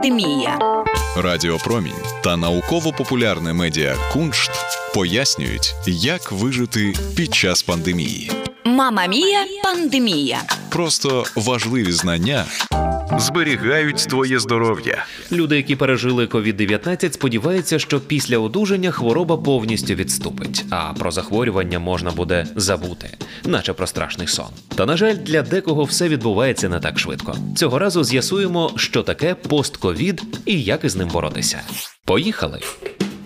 пандемія. Радіопромінь та науково-популярне медіа Куншт пояснюють, як вижити під час пандемії. Мама Мія пандемія. Просто важливі знання зберігають твоє здоров'я. Люди, які пережили COVID-19, сподіваються, що після одужання хвороба повністю відступить, а про захворювання можна буде забути, наче про страшний сон. Та на жаль, для декого все відбувається не так швидко. Цього разу з'ясуємо, що таке постковід і як із ним боротися. Поїхали!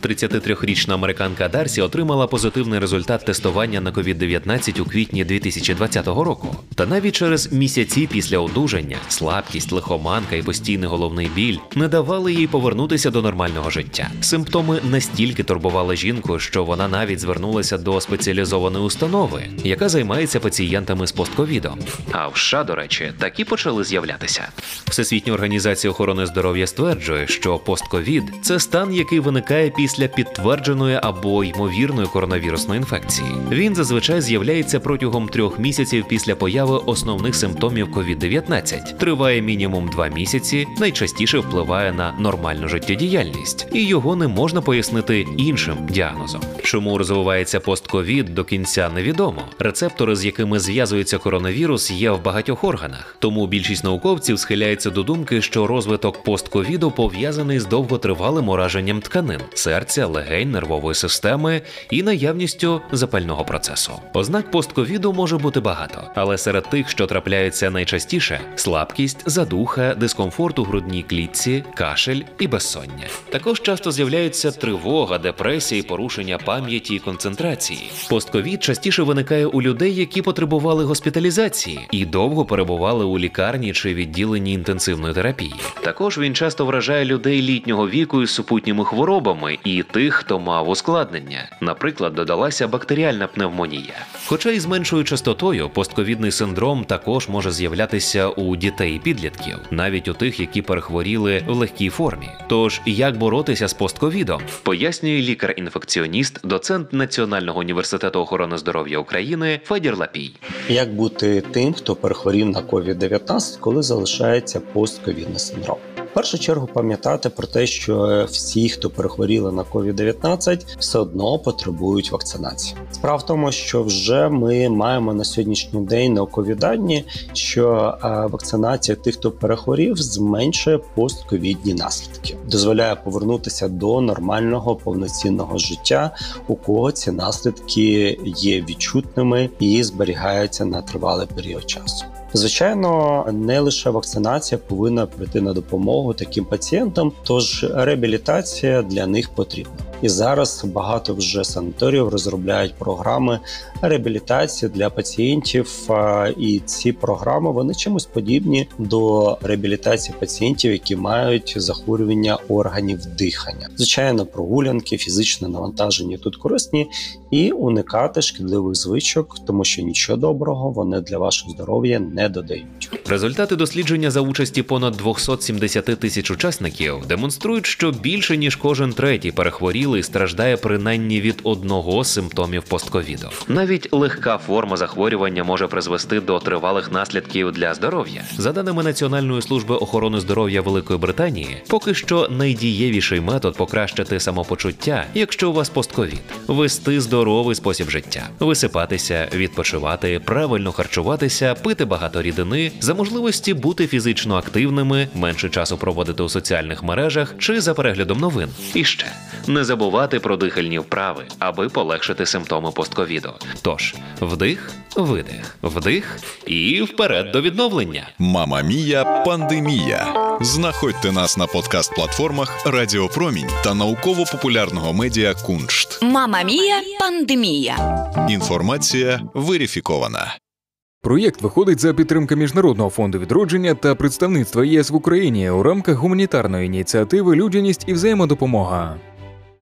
33-річна американка Дарсі отримала позитивний результат тестування на COVID-19 у квітні 2020 року. Та навіть через місяці після одужання слабкість, лихоманка і постійний головний біль не давали їй повернутися до нормального життя. Симптоми настільки турбували жінку, що вона навіть звернулася до спеціалізованої установи, яка займається пацієнтами з постковідом. А в США, до речі, такі почали з'являтися. Всесвітня організація охорони здоров'я стверджує, що постковід це стан, який виникає після підтвердженої або ймовірної коронавірусної інфекції. Він зазвичай з'являється протягом трьох місяців після появи основних симптомів COVID-19. Триває мінімум два місяці, найчастіше впливає на нормальну життєдіяльність, і його не можна пояснити іншим діагнозом. Чому розвивається постковід до кінця невідомо. Рецептори, з якими зв'язується коронавірус, є в багатьох органах. Тому більшість науковців схиляється до думки, що розвиток постковіду пов'язаний з довготривалим ураженням тканин, серця, легень, нервової системи і наявністю запального процесу. Ознак постковіду може бути багато, але серед тих, що трапляються найчастіше: слабкість, задуха, дискомфорт у грудній клітці, кашель і безсоння. Також часто з'являються тривога, депресія і порушення пам'яті і концентрації. Постковід частіше виникає у людей, які потребували госпіталізації і довго перебували у лікарні чи відділенні інтенсивної терапії. Також він часто вражає людей літнього віку із супутніми хворобами і тих, хто мав ускладнення. Наприклад, додалася бактеріальна пневмонія. Хоча й з меншою частотою постковідний синдром також може з'являтися у дітей і підлітків, навіть у тих, які перехворіли в легкій формі. Тож як боротися з постковідом, пояснює лікар-інфекціоніст, доцент Національного університету охорони здоров'я України Федір Лапій. Як бути тим, хто перехворів на COVID-19, коли залишається постковідний синдром? Першу чергу пам'ятати про те, що всі, хто перехворіли на COVID-19, все одно потребують вакцинації. Справа в тому, що вже ми маємо на сьогоднішній день наукові дані, що вакцинація тих, хто перехворів, зменшує постковідні наслідки, дозволяє повернутися до нормального повноцінного життя, у кого ці наслідки є відчутними і зберігаються на тривалий період часу. Звичайно, не лише вакцинація повинна прийти на допомогу таким пацієнтам, тож реабілітація для них потрібна. І зараз багато вже санаторіїв розробляють програми реабілітації для пацієнтів. І ці програми вони чимось подібні до реабілітації пацієнтів, які мають захворювання органів дихання. Звичайно, прогулянки, фізичне навантаження тут корисні і уникати шкідливих звичок, тому що нічого доброго вони для вашого здоров'я не додають. Результати дослідження за участі понад 270 тисяч учасників демонструють, що більше ніж кожен третій перехворілий страждає принаймні від одного з симптомів постковіду. Навіть легка форма захворювання може призвести до тривалих наслідків для здоров'я. За даними Національної служби охорони здоров'я Великої Британії, поки що найдієвіший метод покращити самопочуття, якщо у вас постковід, вести здоровий спосіб життя, висипатися, відпочивати, правильно харчуватися, пити багато рідини, за можливості бути фізично активними, менше часу проводити у соціальних мережах чи за переглядом новин. І ще не забувати про дихальні вправи, аби полегшити симптоми постковіду. Тож вдих, видих, вдих і вперед до відновлення. Мама Мія пандемія. Знаходьте нас на подкаст-платформах Радіопромінь та науково-популярного медіа Куншт. Мама Мія пандемія. Інформація верифікована. Проєкт виходить за підтримки Міжнародного фонду відродження та представництва ЄС в Україні у рамках гуманітарної ініціативи Людяність і взаємодопомога.